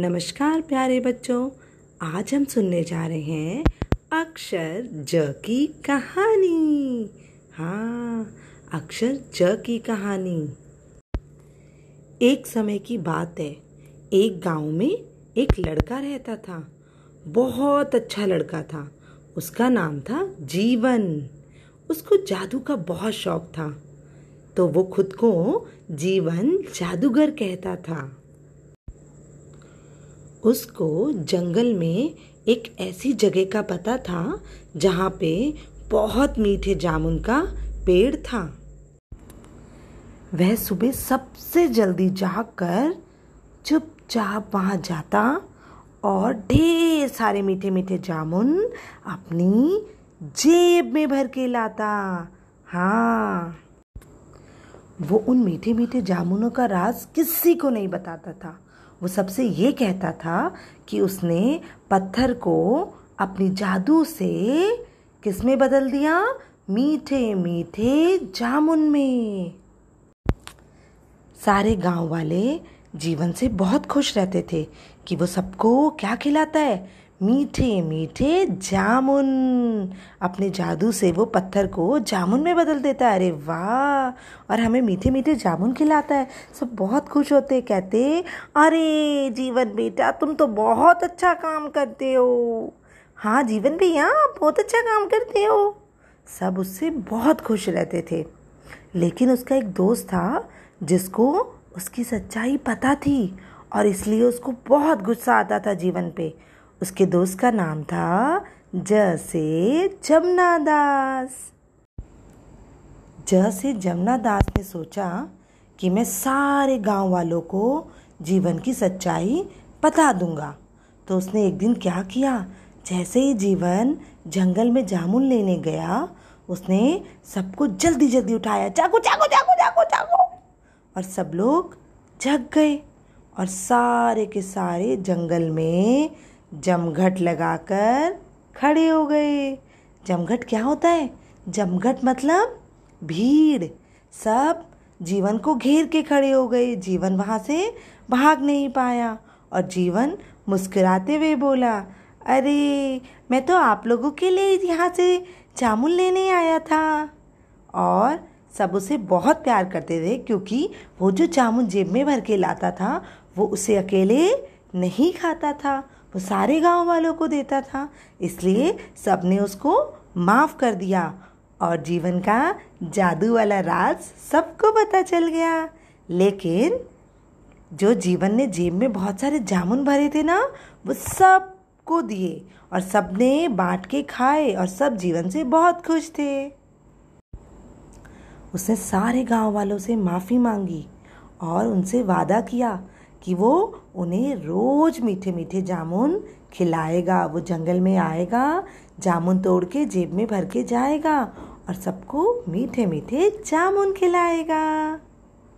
नमस्कार प्यारे बच्चों, आज हम सुनने जा रहे हैं अक्षर ज की कहानी। हाँ अक्षर ज की कहानी। एक समय की बात है, एक गाँव में एक लड़का रहता था। बहुत अच्छा लड़का था। उसका नाम था जीवन। उसको जादू का बहुत शौक था। तो वो खुद को जीवन जादूगर कहता था। उसको जंगल में एक ऐसी जगह का पता था जहाँ पे बहुत मीठे जामुन का पेड़ था। वह सुबह सबसे जल्दी जाकर चुपचाप वहाँ जाता और ढेर सारे मीठे मीठे जामुन अपनी जेब में भर के लाता। हाँ। वो उन मीठे मीठे जामुनों का राज किसी को नहीं बताता था। वो सबसे ये कहता था कि उसने पत्थर को अपनी जादू से किसमें बदल दिया? मीठे मीठे जामुन में। सारे गाँव वाले जीवन से बहुत खुश रहते थे कि वो सबको क्या खिलाता है? मीठे मीठे जामुन। अपने जादू से वो पत्थर को जामुन में बदल देता है। अरे वाह! और हमें मीठे मीठे जामुन खिलाता है। सब बहुत खुश होते कहते अरे जीवन बेटा, तुम तो बहुत अच्छा काम करते हो। हाँ जीवन भैया बहुत अच्छा काम करते हो। सब उससे बहुत खुश रहते थे। लेकिन उसका एक दोस्त था, जिसको उसकी सच्चाई पता थी, और इसलिए उसको बहुत गुस्सा आता था जीवन पे। उसके दोस्त का नाम था ज से जमुना दास ज से जमुना दास ने सोचा कि मैं सारे गाँव वालों को जीवन की सच्चाई बता दूँगा तो उसने एक दिन क्या किया? जैसे ही जीवन जंगल में जामुन लेने गया, उसने सबको जल्दी जल्दी उठाया चाकू चाकू चाकू चाकू चाकू और सब लोग जग गए और सारे के सारे जंगल में जमघट लगाकर खड़े हो गए। जमघट क्या होता है? जमघट मतलब भीड़। सब जीवन को घेर के खड़े हो गए। जीवन वहाँ से भाग नहीं पाया और जीवन मुस्कुराते हुए बोला, अरे, मैं तो आप लोगों के लिए यहाँ से जामुन लेने आया था। और सब उसे बहुत प्यार करते थे क्योंकि वो जो जामुन जेब में भर के लाता था, वो उसे अकेले नहीं खाता था। वो सारे गाँव वालों को देता था, इसलिए सबने उसको माफ़ कर दिया और जीवन का जादू वाला राज सबको पता चल गया। लेकिन जो जीवन ने जेब में बहुत सारे जामुन भरे थे ना, वो सबको दिए और सबने बांट के खाए और सब जीवन से बहुत खुश थे। उसने सारे गाँव वालों से माफ़ी मांगी और उनसे वादा किया कि वो उन्हें रोज मीठे मीठे जामुन खिलाएगा। वो जंगल में आएगा, जामुन तोड़ के जेब में भर के जाएगा और सबको मीठे मीठे जामुन खिलाएगा।